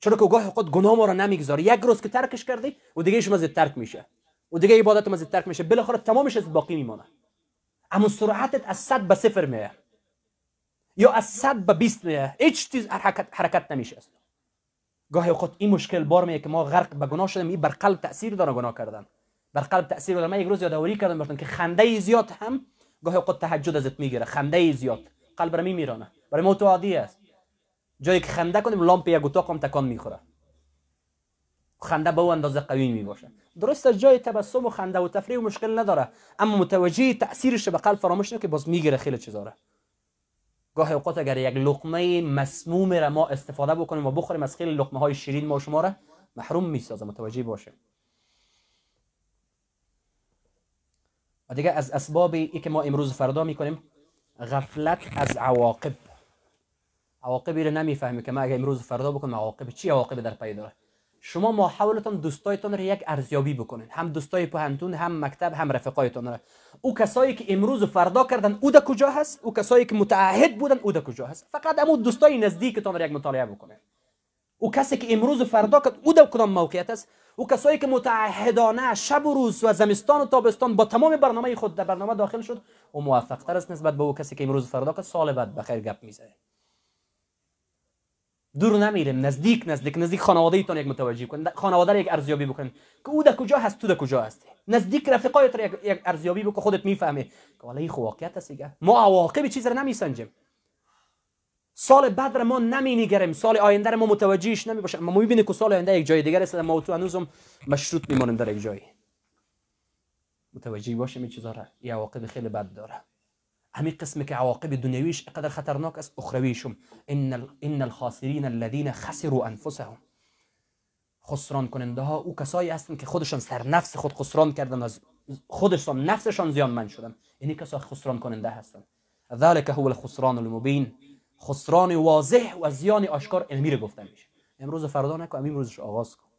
چرا که گاه خود گناه ما رو نمی‌گذاره یک روز که ترکش کردی و دیگه شما ترک میشه. و دیگه عبادت ما ترک میشه. بالاخره تمامش از باقی میمونه اما سرعتت از 100 به صفر میه یا از 100 به 20 میه هیچ چیز حرکت حرکت نمیشه است گاهی اوقات این مشکل بار میه که ما غرق. به گناه شدیم این بر قلب تاثیر داره گناه کردن بر قلب تاثیر داره من یک روز یادآوری کردم باشم که خنده زیاد هم. گاهی اوقات تهجد ازت می‌گیره خنده زیاد قلب را میمیرانه برای ما تو عادی است. جایی که خنده کنیم لامپ یک اتاق هم تکان می‌خوره. خنده به او اندازه قوی می باشه درست جای تبسم و خنده و تفریح و مشکل نداره اما متوجه تاثیرش به قلب فراموش که باز می‌گیره خیلی چیزا گاهی اوقات اگر یک لقمه مسموم را ما استفاده بکنیم و بخوریم از خیلی لقمه های شیرین ما شما را محروم می‌سازه. متوجه باشه. و دیگه از اسباب ای که ما امروز فردا می‌کنیم غفلت از عواقب. عواقبی رو نمی‌فهمی که ما اگه امروز فردا بکنم عواقب چی؟ عواقب در پی داره. شما ما حولتان دوستایتان رو یک ارزیابی بکنین. هم دوستای پهنتون هم مکتب هم رفقایتان را. او کسایی که امروز فردا کردن او در کجا هست؟ او کسایی که متعهد بودن او در کجا هست؟ فقط امو دوستای نزدیکتان رو یک مطالعه بکنین. او کسی که امروز فردا کرد او در کدام موقعیت است؟ او کسایی که متعهدانه شب و روز و زمستان و تابستان با تمام برنامه خود در برنامه داخل شد او موفق تر است نسبت به او کسی که امروز فردا کرد سال بعد بخیر گپ می‌زنه. دور نمیریم نزدیک نزدیک نزدیک خانواده ایتون یک متوجه کن خانواده یک ارزیابی بکن. که او در کجا هست تو در کجا هستی؟ نزدیک رفقایت یک, یک ارزیابی بکن خودت می‌فهمی. که والا این واقعیت است ما عواقب چیز را نمیسنجیم. سال بعد را ما نمینگریم. سال آینده را ما متوجهش نمی باشیم ما می‌بینیم که سال آینده یک جای دیگر است. ما تو هنوزم مشروط میمونیم در یک جایی متوجه باشیم این چیزا را عواقب خیلی بد داره. همین قسم که عواقب دنیویش أقدر خطرناک است اخرویشم ان إن الخاسرین الذين خسروا أنفسهم. خسران کننده ها أو کسایی هستند که خودشان سر نفس خود خسران کردن از خودشان نفسشان زیانمند شدن. اینی کسا خسران کننده هستند ذلك هو الخسران المبین. خسران واضح و زیان آشکار امیر گفته میشه امروز فردا نکن امروزش آغاز کن.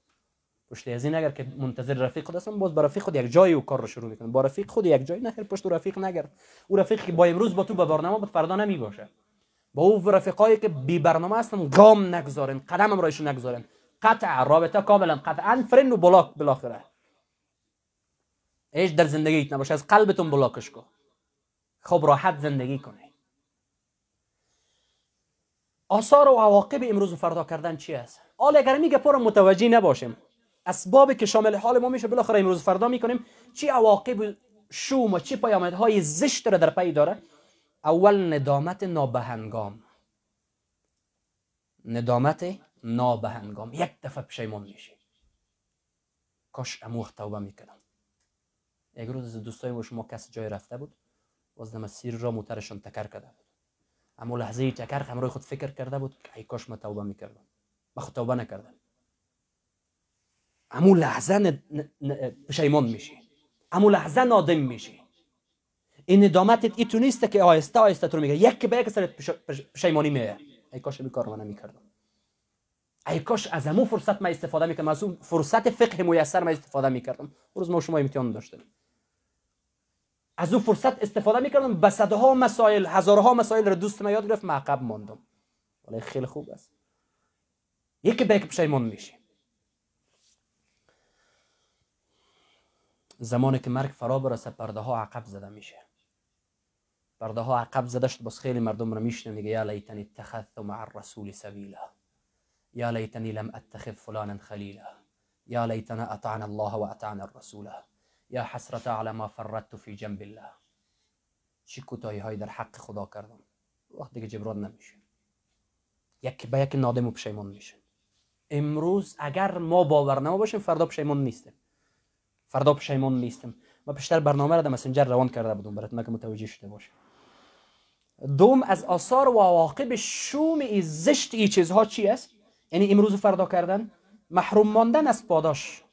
پشت از این اگر که منتظر رفیق خود هستم باز با رفیق خود یک جایی و کار رو شروع می‌کنه. با رفیق خود یک جایی نخیر پشت رفیق نگرد او رفیق که با امروز با تو به برنامه بود فردا نمی باشه. با او رفیقایی که بی برنامه هستن گام نگذارن قدم هم رایشون نگذارن. قطع رابطه کاملا قطعا فرن و بلاک بالاخره. ایش در زندگیت نباشه از قلبتون بلاکش کن. خب راحت زندگی کنی. آثار و عواقب امروز و فردا کردن چی است حال اگر میگه پر متوجه نباشیم. اسبابی که شامل حال ما میشه بالاخره امروز فردا می‌کنیم. چی عواقب شوم و چی پیامدهای زشت را در پی داره؟ اول ندامت نابهنگام. ندامت نابهنگام. یک دفعه پشیمون میشی. کاش امو توبه می‌کردم. یک روز از دوستای ما شما کس جای رفته بود. باز مسیر را موترشان تکر کرده بود. اما لحظه تکر همراه خود فکر کرده بود که ای کاش ما توبه می‌کردم. ما خود توبه نکردم. امو لحظه پشیمان میشی. امو لحظه نادم میشی. این ندامتت ایتو نیست که آهسته آهسته تو میگه. یک به یک سرت پشیمانی میه. ای کاش می کار من نمی‌کردم ای کاش از امو فرصت ما استفاده می‌کردم. از اون فرصت فقه میسر ما استفاده می‌کردم. روز ما شما امتحان داشتیم. از اون فرصت استفاده می‌کردم. به صدها مسائل هزارها مسائل رو دوست ما یاد گرفت معقب ماندم. ولی خیلی خوب است. یکی به یک پشیمان میشی. زمانی که مرگ فرا برسه پرده ها عقب زده میشه. پرده ها عقب زده شد بس خیلی مردم رو میشنن میگه یا لیتنی اتخذت مع الرسول سبیلا یا لیتنی لم اتخذ فلانا خلیلا یا لیتنا اطعنا الله و اطعنا الرسول یا حسرت على ما فردت فی جنب الله. چی کوتاهی های در حق خدا کردم. وقت دیگه جبران نمیشه. یک به یک نادم و پشیمون میشه. امروز اگر ما باور نما باشیم فردا پشیمون نیستیم. فردا پشیمون نیستم. ما بیشتر برنامه را در مسنجر روان کرده بودم. براتون که متوجه شده باشه دوم از آثار و عواقب شوم ای زشت ای چیزها چی است؟ یعنی امروز فردا کردن؟ محروم ماندن از پاداش.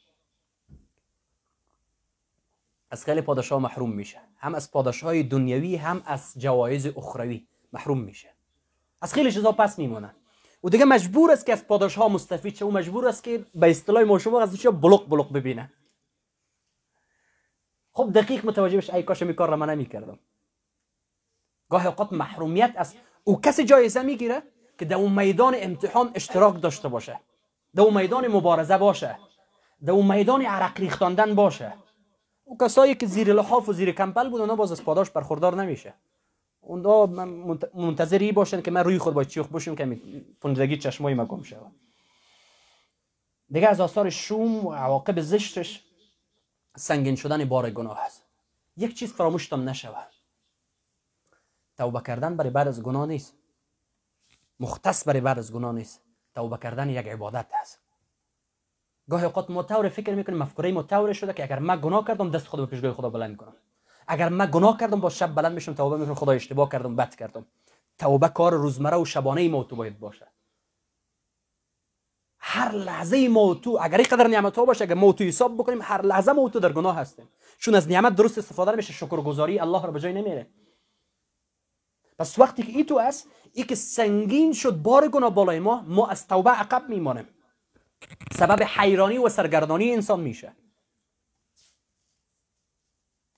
از خیلی پاداش ها محروم میشه. هم از پاداش های دنیوی هم از جوایز اخروی محروم میشه. از خیلی چیزها پس میمونه. و دیگه مجبور است که از پاداش ها مستفید شه. و مجبور است که به اصطلاح ما شما از بلوک بلوک ببینه. خب دقیق متوجه بشه ای کاش می کار را من نمی‌کردم. گاهی اوقات محرومیت است او کسی جایزه می‌گیره که در اون میدان امتحان اشتراک داشته باشه. در اون میدان مبارزه باشه. در اون میدان عرق ریختاندن باشه. او کسایی که زیر لحاف و زیر کمپل بود اونا باز از پاداش برخوردار نمیشه. اونها منتظری باشن که من روی خود باید چیخ باشم که پنجدگی چشمای ما گم شود دیگه از آثار شوم و عواقب زشتش سنگین شدن بار گناه است. یک چیز فراموشتم نشود. توبه کردن برای بعد از گناه نیست. مختص برای بعد از گناه نیست. توبه کردن یک عبادت است. گاهی اوقات ما طور فکر می‌کنیم مفکوره ما طور شده که اگر من گناه کردم دست خود به پیشگاه خدا بلند می‌کنم اگر من گناه کردم با شب بلند میشم توبه می‌کنم خدا اشتباه کردم بد کردم. توبه کار روزمره و شبانه ما تو باید باشه هر لحظه ما تو اگر قدر نعمت ها باشه اگر ما تو حساب بکنیم هر لحظه ما تو در گناه هستیم. چون از نعمت درست استفاده نمیشه شکرگزاری الله رو به جای نمیره پس وقتی که ای تو است ای که سنگین شد بار گناه بالای ما ما از توبه عقب میمانیم. سبب حیرانی و سرگردانی انسان میشه.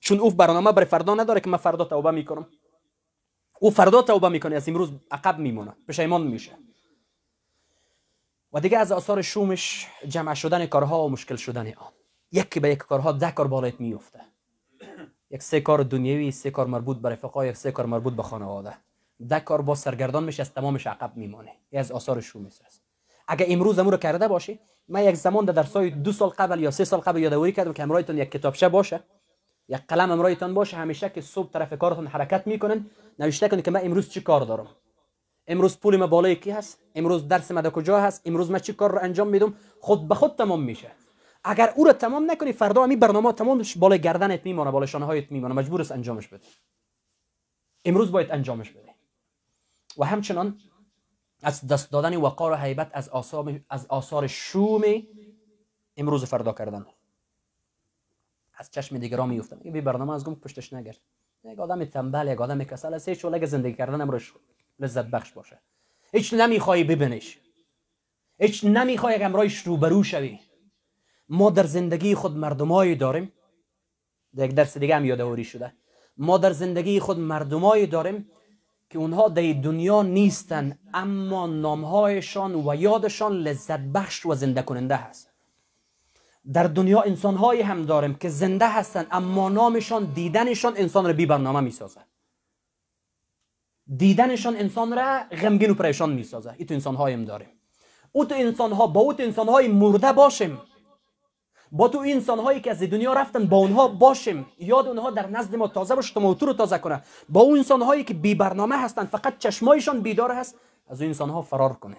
چون او برنامه برای فردا نداره که من فردا توبه می‌کنم. او فردا توبه می‌کنه از امروز عقب میمونه پشیمان میشه. و دیگه از آثار شومش جمع شدن کارها و مشکل شدن آن. یکی به یک کارها ده کار بالایت میفته یک سه کار دنیوی سه کار مربوط به رفقا یک سه کار مربوط به خانواده. ده کار با سرگردان میشه از تمامش عقب میمانه. این از آثار شومش است. اگه امروز امور کرده باشی من یک زمان در درسای دو سال قبل یا سه سال قبل یادآوری کردم که امرایتون یک کتابچه باشه. یک قلم امرایتان باشه. همیشه که صبح طرف کارتون حرکت می‌کنن نوشته کنید که من امروز چی کار دارم. امروز پول ما بالای کی هست؟ امروز درس ما کجا هست؟ امروز من چی کار رو انجام میدم؟ خود به خود تمام میشه. اگر او رو تمام نکنی فردا همین برنامه تمام بالای گردنت میمونه بالای شانه هایت میمونه. مجبور است انجامش بده امروز باید انجامش بده و همچنان از دست دادن وقار و حیبت از آثار از آثار شوم امروز فردا کردن. از چشم دیگران میفتن این برنامه از گم پشتش نگرد. یک آدم تنبل یک آدم کسل است هیچ زندگی کردن امروز لذت بخش باشه. هیچ نمی‌خوای ببینش هیچ نمی‌خوای یک امرایش روبرو شوی. ما در زندگی خود مردمایی داریم. در یک درس دیگه هم یادآوری شده. ما در زندگی خود مردمایی داریم که اونها در دنیا نیستن اما نامهایشان و یادشان لذت بخش و زنده کننده هست. در دنیا انسان هم داریم که زنده هستن اما نامشان دیدنشان انسان را بی برنامه می سازه دیدنشان انسان را غمگین و پریشان می سازه این تو انسان هم داریم. او تو انسان ها با او تو انسان های مرده باشیم. با تو انسان هایی که از دنیا رفتن با اونها باشیم. یاد اونها در نزد ما تازه باشه ما رو تازه کنه. با اون انسان هایی که بی برنامه هستن فقط چشمایشان بیدار هست از اون انسان ها فرار کنه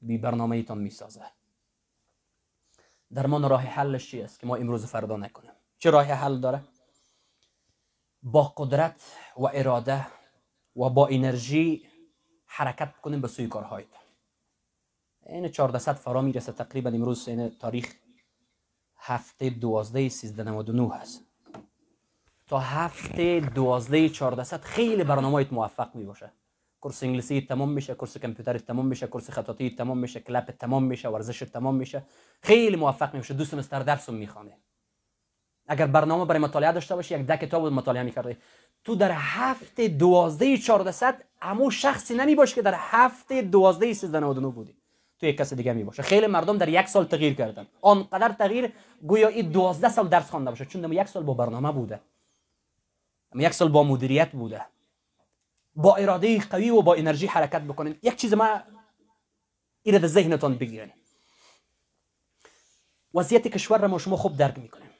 بی برنامه ایتان می‌سازه درمان راه حلش چی است که ما امروز فردا نکنیم؟ چه راه حل داره؟ با قدرت و اراده و با انرژی حرکت کنیم به سوی کارهایت این 1400 فرا می‌رسه تقریبا امروز این تاریخ هفته دوازده سیزده نود هست. تا هفته دوازده چهاردهصد خیلی برنامه موفق می باشه کورس انگلیسی تمام میشه کورس کامپیوتر تمام میشه کورس خطاطی تمام میشه کلپ تمام میشه ورزش تمام میشه. خیلی موفق میشه دو سمستر درس می‌خوانه. اگر برنامه برای مطالعه داشته باشی یک ده کتاب مطالعه می‌کردی. تو در هفته دوازده چهاردهصد امو شخصی نمی باشه که در هفته دوازده سیزده نود بودی. تو یک کس دیگه می باشه خیلی مردم در یک سال تغییر کردن. آنقدر تغییر گویا این دوازده سال درس خوانده باشه. چون در یک سال با برنامه بوده. یک سال با مدیریت بوده. با اراده قوی و با انرژی حرکت بکنین. یک چیز ما ایره در ذهنتان بگیرین. وضعیت کشور را ما شما خوب درک می‌کنیم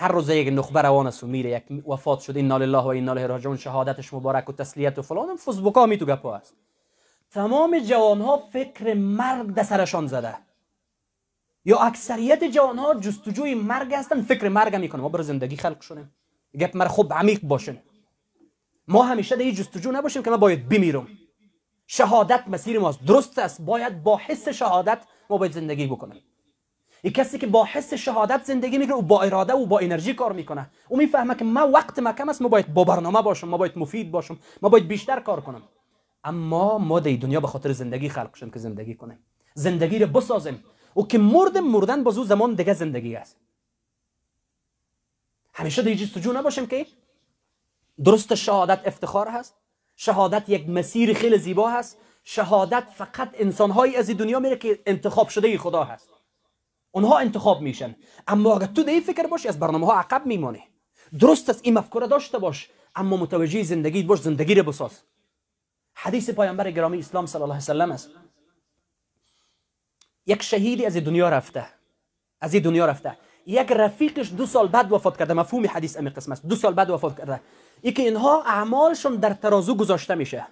هر روز یک نخبه روان است و میره یک وفات شده انا لله و انا الیه راجعون شهادتش مبارک و تسلیت و فلان. فیسبوک ها می تو گپا است. تمام جوان ها فکر مرگ در سرشان زده. یا اکثریت جوان ها جستجوی مرگ هستن فکر مرگ می‌کنن. ما بر زندگی خلق شدیم. گپ مر خوب عمیق باشن ما همیشه در این جستجو نباشیم که ما باید بمیرم. شهادت مسیر ماست. درست است. باید با حس شهادت ما باید زندگی بکنیم. این کسی که با حس شهادت زندگی می‌کنه و با اراده و با انرژی کار می‌کنه. او می‌فهمه که ما وقت ما کم است ما باید با برنامه باشم ما باید مفید باشم ما باید بیشتر کار کنم. اما ما در دنیا به خاطر زندگی خلق شدیم که زندگی کنیم. زندگی رو بسازیم. و که مردم مردن بازو زمان دیگه زندگی است. همیشه در سجو نباشیم که درست شهادت افتخار هست. شهادت یک مسیر خیلی زیبا هست. شهادت فقط انسانهایی از دنیا میره که انتخاب شده خدا هست. اونها انتخاب میشن. اما اگر تو در فکر باشی از برنامه ها عقب میمانی درست است این مفکوره داشته باش اما متوجه زندگی باش زندگی رو بساز. حدیث پیامبر گرامی اسلام صلی الله علیه است. یک شهیدی از دنیا رفته. از دنیا رفته. یک رفیقش دو سال بعد وفات کرده. مفهوم حدیث امی قسم است. دو سال بعد وفات کرده. ای که اینها اعمالشون در ترازو گذاشته میشه.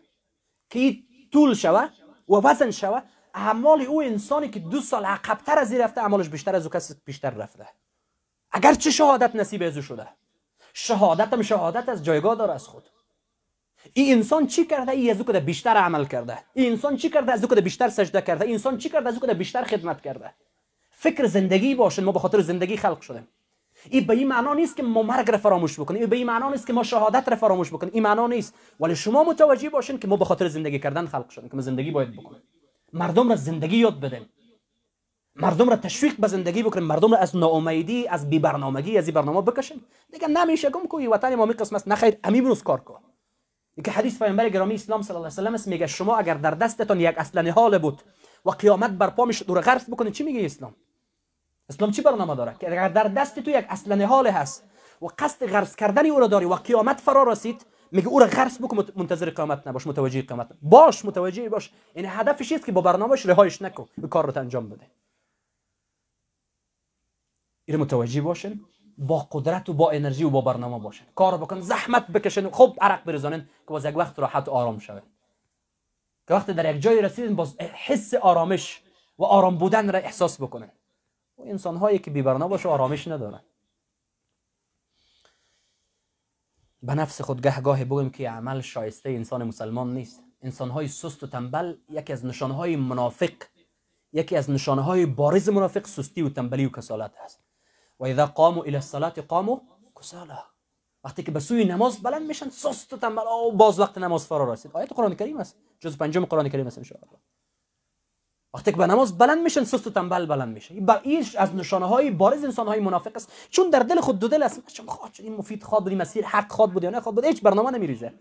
که طول شوه و وزن شوه اعمال او انسانی که دو سال عقبتر از این رفته اعمالش بیشتر از او کسی بیشتر رفته. اگر چه شهادت نصیب از او شده؟ شهادت هم شهادت از جایگاه داره از خود. این انسان چی کرده؟ ای از او که بیشتر عمل کرده. این انسان چی کرده؟ از او که بیشتر سجده کرده. این انسان چی کرده؟ از او که بیشتر خدمت کرده. فکر زندگی باشین ما به خاطر زندگی خلق شدیم. این به این معنا نیست که ما مرگ را فراموش بکنیم. این به این معنا نیست که ما شهادت را فراموش بکنیم. این معنا نیست. ولی شما متوجه باشین که ما به خاطر زندگی کردن خلق شدیم که ما زندگی باید بکنیم. مردم را زندگی یاد بدیم. مردم را تشویق به زندگی بکنیم. مردم را از ناامیدی از بی برنامگی از این برنامه بکشیم. دیگه نمیشه. گم کوی. وطن ما می قسم است. نخیر. امی بروز کار کن. که حدیث پیامبر گرامی اسلام صلی الله علیه و سلم میگه شما اگر در دستتون یک اصل حال بود و قیامت برپا میشه دور غرس بکنید چی میگه اسلام؟ اسلام چی برنامه داره؟ که اگر در دست تو یک اصل حال هست و قصد غرس کردن او را داری و قیامت فرا رسید میگه او را غرس بکن منتظر قیامت نباش متوجه قیامت باش متوجه باش. یعنی هدفش است که با برنامهش رهایش نکن به کار رو انجام بده. این متوجه باشین با قدرت و با انرژی و با برنامه باشین کار بکن زحمت بکشن خوب عرق بریزانین که باز یک وقت راحت و آرام شوه. که وقتی در یک جای رسیدین باز حس آرامش و آرام بودن را احساس بکنن. و انسان هایی که بی برنامه باشه آرامش ندارن. به نفس خود گاه بگویم که عمل شایسته انسان مسلمان نیست. انسان های سست و تنبل یکی از نشانه های منافق یکی از نشانه های بارز منافق سستی و تنبلی و کسالت است و اذا قاموا الى الصلاه قاموا کسالا. وقتی که به سوی نماز بلند میشن سست و تنبل و باز وقت نماز فرا رسید. آیت قرآن کریم است. جز پنجم قرآن کریم است ان وقتی که به نماز بلند میشن سست و تنبل بلند میشه. این از نشانه های بارز انسان های منافق است. چون در دل خود دو دل است چون خواد این مفید خواد بود مسیر حق خواد بود یا نه خواد بود هیچ برنامه نمیریزه.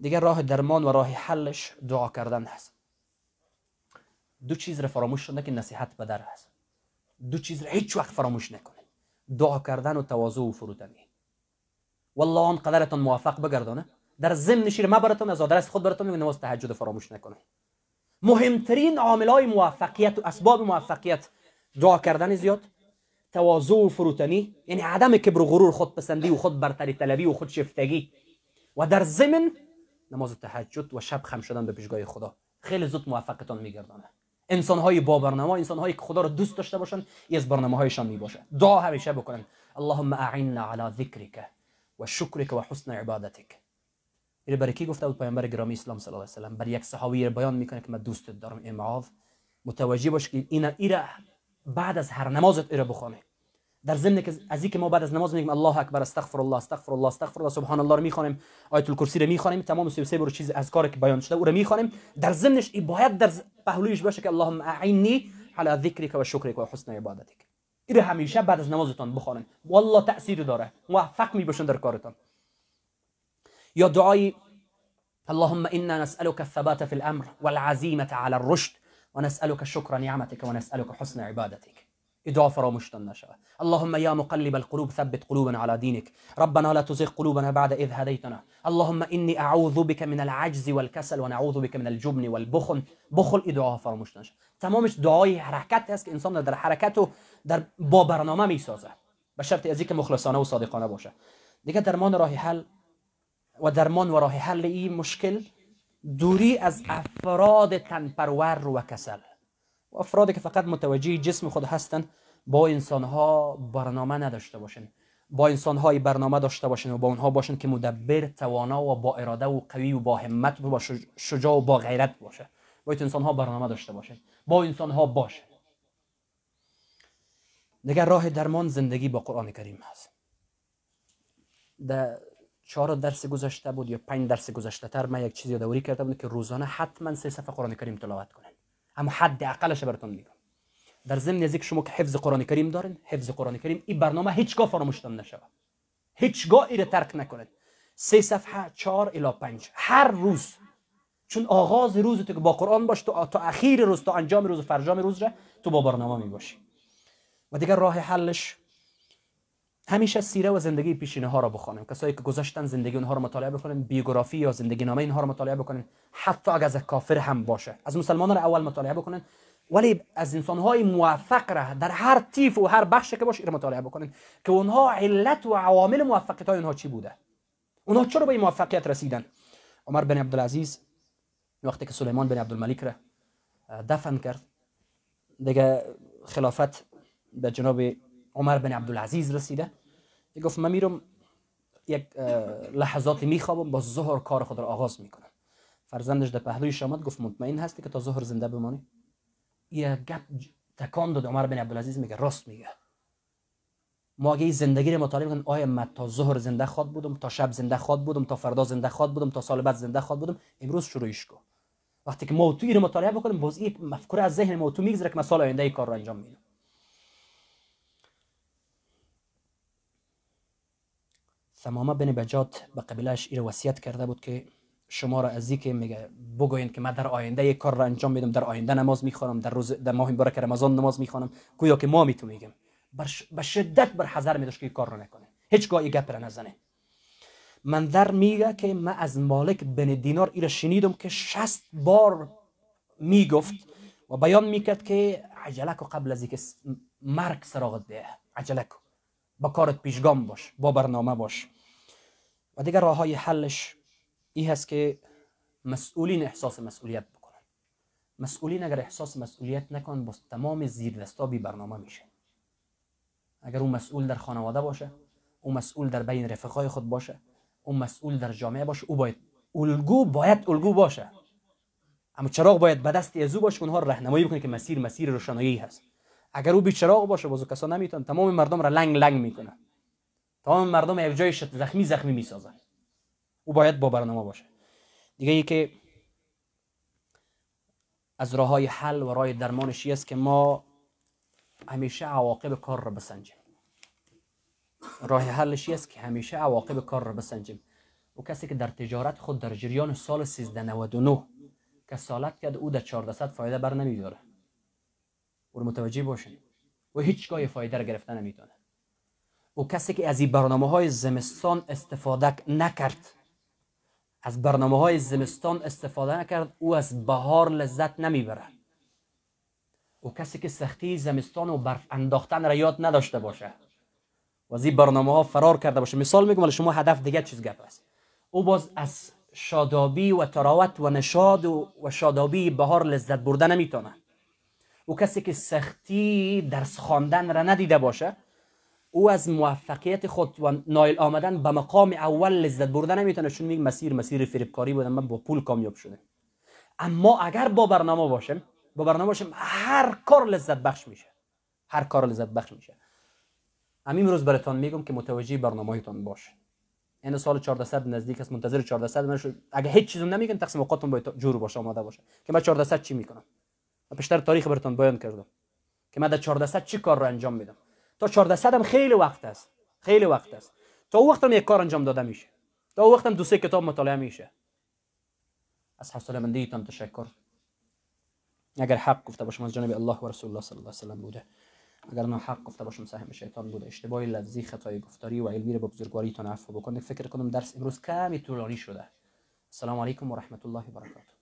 دیگر راه درمان و راه حلش دعا کردن هست. دو چیز را فراموش که نصیحت به در هست. دو چیز را هیچ وقت فراموش نکنید دعا کردن و تواضع و فروتنی. والله آن قدرتان موفق بگردانه. در ضمن شیر ما براتون از آدرس خود براتون میگم نماز تهجد فراموش نکنید مهمترین عامل های موفقیت و اسباب موفقیت دعا کردن زیاد تواضع و فروتنی یعنی عدم کبر و غرور خود پسندی و خود برتری طلبی و خود شفتگی. و در ضمن نماز تهجد و شب خم شدن به پیشگاه خدا. خیلی زود موفقتان میگردانه. انسان های با برنامه انسان هایی که خدا رو دوست داشته باشن از برنامه هایشان می باشه دعا همیشه بکنن. اللهم اعنا على ذکرک و شکرک و حسن عبادتک. این برای کی گفته بود؟ پیامبر گرامی اسلام صلی الله علیه و بر یک صحابی بیان می‌کنه که من دوستت دارم ای معاذ. متوجه باش که اینا ایره بعد از هر نمازت ایره بخونه در ضمن که از اینکه ما بعد از نماز میگیم الله اکبر استغفر الله استغفر الله استغفر الله سبحان الله رو می‌خوانیم آیت الکرسی رو می‌خوانیم تمام 33 بر چیز از کاری که بیان شده او رو می‌خوانیم. در ضمنش ای باید در پهلویش باشه که اللهم اعینی على ذکرک و شکرک و حسن عبادتک. این همیشه بعد از نمازتان بخوانید والله تاثیر داره. موفق می‌باشن در کارتان. یا دعای اللهم أنا نسالك الثبات في الامر والعزيمه على الرشد ونسالك شكر نعمتك ونسالك حسن عبادتك ادعاء فراموش نشوه اللهم يا مقلب القلوب ثبت قلوبنا على دينك ربنا لا تزغ قلوبنا بعد إذ هديتنا اللهم إني أعوذ بك من العجز والكسل ونعوذ بك من الجبن والبخل بخل ادعاء فراموش نشه تمامش دعای حرکت هست که انسان در حرکت و در با برنامه میسازه به شرط از اینکه مخلصانه و صادقانه باشه دیگه درمان راه حل و درمان و راه حل این مشکل دوری از افراد تنپرور و کسل. و افرادی که فقط متوجه جسم خود هستند با انسان ها برنامه نداشته باشن. با انسان های برنامه داشته باشن و با اونها باشن که مدبر توانا و با اراده و قوی و با همت و با شجاع و با غیرت باشه. باید انسان ها برنامه داشته باشن. با انسان ها باشه. دیگر راه درمان زندگی با قرآن کریم هست. در چهار درس گذشته بود یا پنج درس گذشته تر من یک چیزی یادآوری کرده بود که روزانه حتما سه صفحه قرآن کریم تلاوت کنید اما حد اقلش براتون میگم. در ضمن از شما که حفظ قرآن کریم دارین حفظ قرآن کریم این برنامه هیچگاه فراموشتان نشود. هیچگاه ایره ترک نکنید. سه صفحه چهار الی پنج. هر روز. چون آغاز روز تو که با قرآن باش تو تا اخیر روز تا انجام روز فرجام روز را تو با برنامه می باشی و دیگر راه حلش همیشه سیره و زندگی پیشینه ها را بخوانیم. کسایی که گذشتن زندگی اونها رو مطالعه بکنین بیوگرافی یا زندگی نامه اینها رو مطالعه بکنین حتی اگر از کافر هم باشه. از مسلمان را اول مطالعه بکنین. ولی از انسان های موفق را در هر تیف و هر بخش که باشه مطالعه بکنین. که اونها علت و عوامل موفقیت های اونها چی بوده؟ اونها چرا به این موفقیت رسیدن؟ عمر بن عبدالعزیز وقتی که سلیمان بن عبدالملک را دفن کرد دیگه خلافت به جناب عمر بن عبدالعزیز رسیده. گفت من میرم یک لحظاتی میخوابم با ظهر کار خود را آغاز می‌کنم. فرزندش در پهلوی شامت گفت مطمئن هستی که تا ظهر زنده بمانی؟ یه گپ تکان داد. عمر بن عبدالعزیز میگه راست میگه. ما اگه زندگی رو مطالعه کنیم آیا من تا ظهر زنده خواد بودم تا شب زنده خواد بودم تا فردا زنده خواد بودم تا سال بعد زنده خواد بودم؟ امروز شروعش کن. وقتی که موضوعی رو مطالعه بکنیم باز این مفکوره از ذهن موضوع میگذره که من سال آینده ای کار رو انجام میدم ثمامه بن بجات به قبیلش این وصیت کرده بود که شما را از که میگه بگوین که من در آینده یک کار را انجام میدم در آینده نماز می‌خوانم در روز در ماه مبارک رمضان نماز می‌خوانم گویا که ما می‌تونیم. میگم به شدت بر حذر میداش که کار را نکنه. هیچگاه گپ را نزنه. من در میگه که من از مالک بن دینار ایره شنیدم که شست بار می‌گفت و بیان می‌کرد که عجلک قبل از اینکه مرگ سراغت ده. عجلک. با کارت پیشگام باش با برنامه باش. و دیگر راه های حلش این هست که مسئولین احساس مسئولیت بکنن. مسئولین اگر احساس مسئولیت نکن باز تمام زیر دستا بی برنامه میشه. اگر اون مسئول در خانواده باشه اون مسئول در بین رفقای خود باشه اون مسئول در جامعه باشه او باید الگو باید الگو باشه. اما چراغ باید به دست ازو باشه اونها راهنمایی بکنه که مسیر مسیر روشنایی هست. اگر او بیچراغ باشه بازو کسا نمیتون تمام مردم را لنگ لنگ می‌کنه. تمام مردم یک جای زخمی زخمی می‌سازن. او باید با برنامه باشه. دیگه ای که از راه های حل و راه درمانش است که ما همیشه عواقب کار را بسنجیم. راه حلش است که همیشه عواقب کار را بسنجیم. و کسی که در تجارت خود در جریان سال 1399 کسالت کرد او در 400 فایده بر نمیداره. و متوجه باشین و هیچگاه فایده را گرفته نمی‌تونه و کسی که از این برنامه های زمستان استفاده نکرد از برنامه های زمستان استفاده نکرد او از بهار لذت نمی‌بره. و کسی که سختی زمستان و برف انداختن را یاد نداشته باشه. و از این برنامه ها فرار کرده باشه. مثال میگم ولی شما هدف دیگه چیز گپ است. او باز از شادابی و تراوت و نشاد و شادابی بهار لذت برده نمی‌تونه. او کسی که سختی درس خواندن را ندیده باشه او از موفقیت خود و نایل آمدن به مقام اول لذت برده نمی‌تونه چون میگه مسیر مسیر فریبکاری بودم من با پول کامیاب شده. اما اگر با برنامه باشم با برنامه باشم هر کار لذت بخش میشه. هر کار لذت بخش میشه. همین روز براتون میگم که متوجه برنامه‌تون باشه این سال 1400 نزدیک است منتظر 1400 من اگه هیچ چیزی نمیگن تقسیم اوقاتون باید جور باشه آماده باشه. که من 1400 چی می‌کنم؟ من بیشتر تاریخ براتون بیان کردم که من در 1400 چی کار رو انجام میدم؟ تا 1400 هم خیلی وقت است. خیلی وقت است. تا او وقت هم یک کار انجام داده میشه. تا او وقت هم دو سه کتاب مطالعه میشه. از حوصله مندیتان تشکر. اگر حق گفته باشم از جانب الله و رسول الله صلی الله علیه و بوده. اگر نه حق گفته باشم سهم شیطان بوده. اشتباهی لفظی خطای گفتاری و علمی رو به تون عفو بکنید. فکر کنم درس امروز کمی طولانی شده. السلام علیکم و رحمت الله و برکاته.